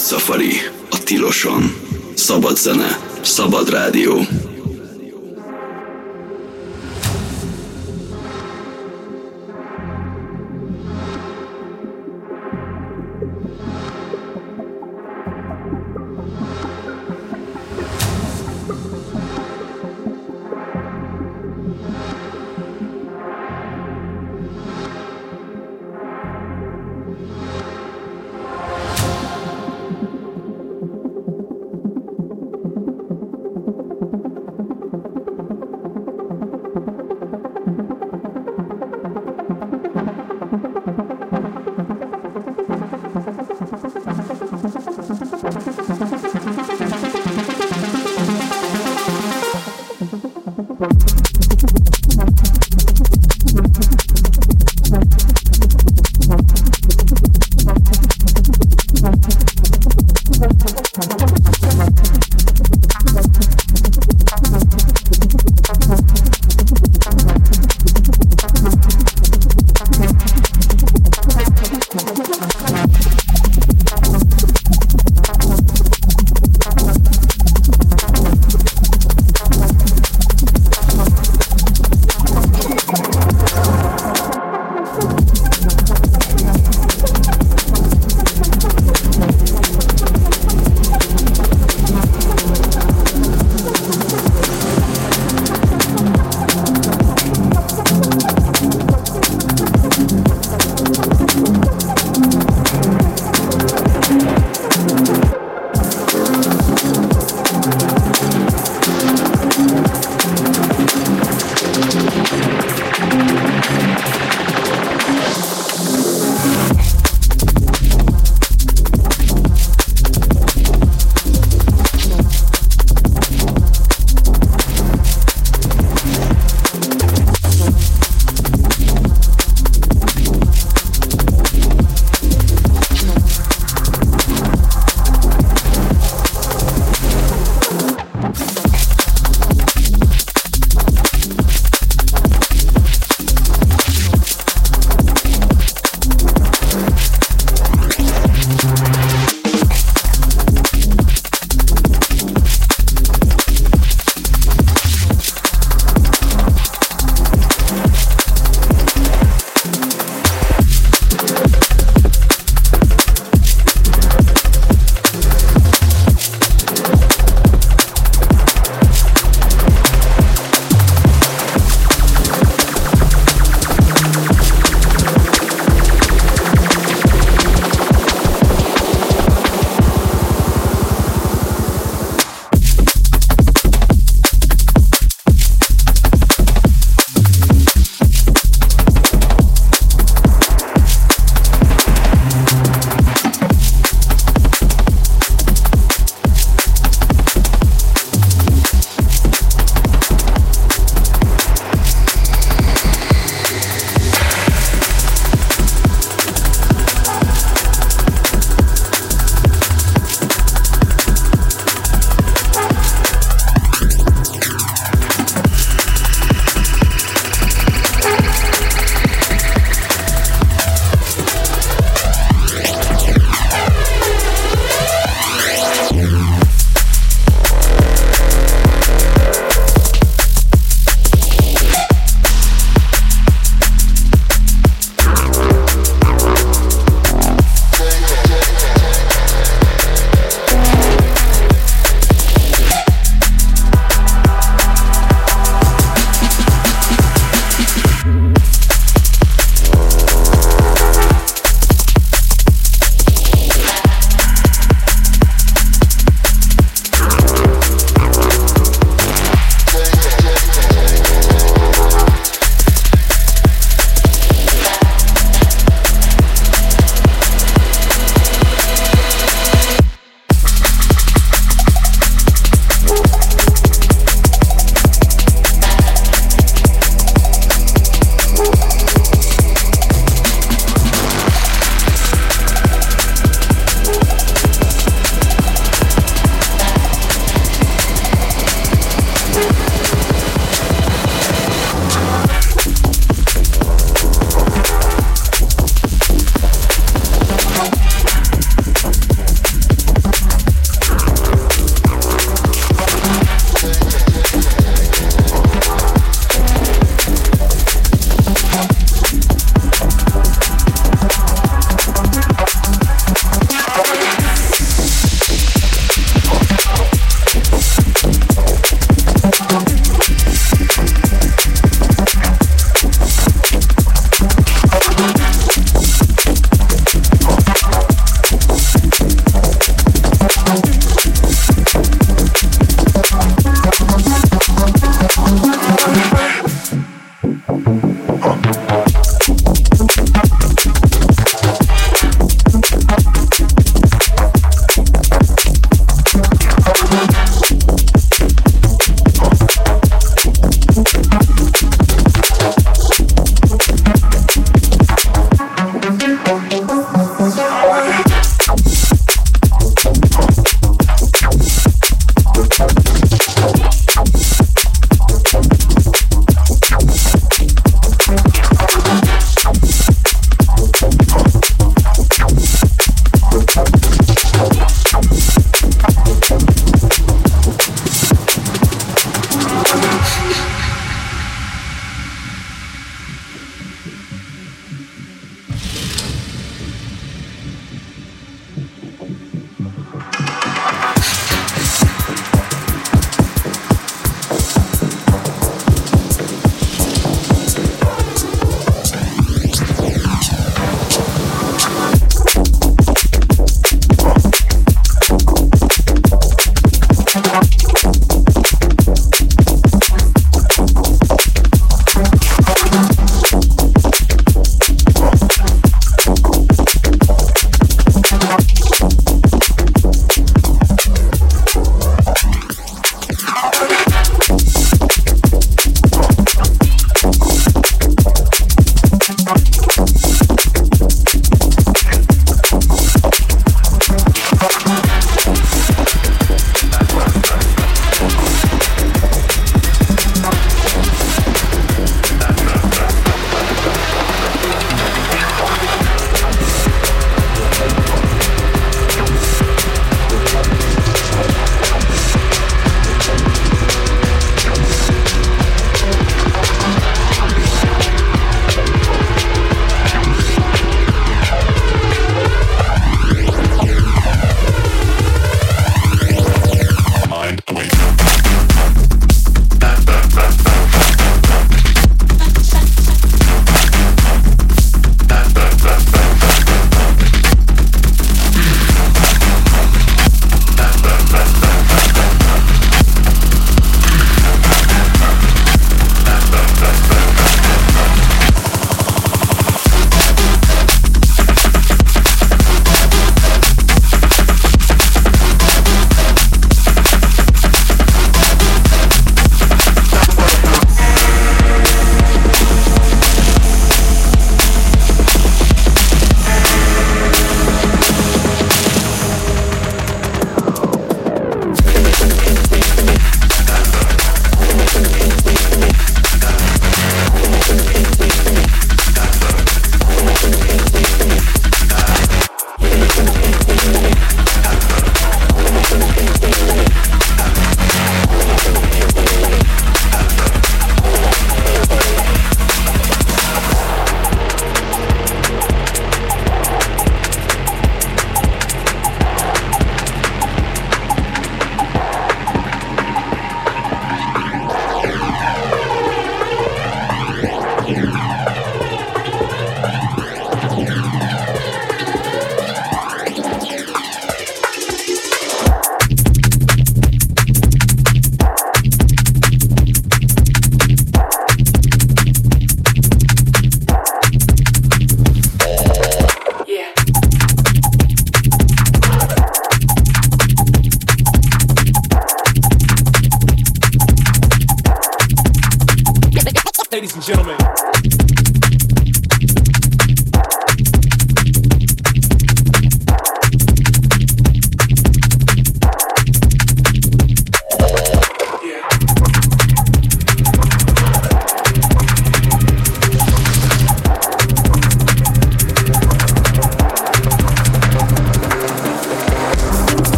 Safari, a tiloson. Szabad zene, szabad rádió.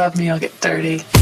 love me, I'll get dirty.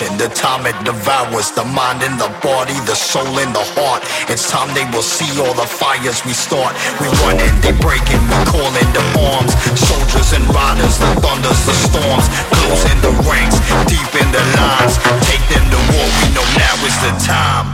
The time it devours the mind and the body, the soul and the heart. It's time they will see all the fires we start. We run and they break and we call the arms. Soldiers and riders, the thunders, the storms. Close in the ranks, deep in the lines. Take them to war, we know now is the time.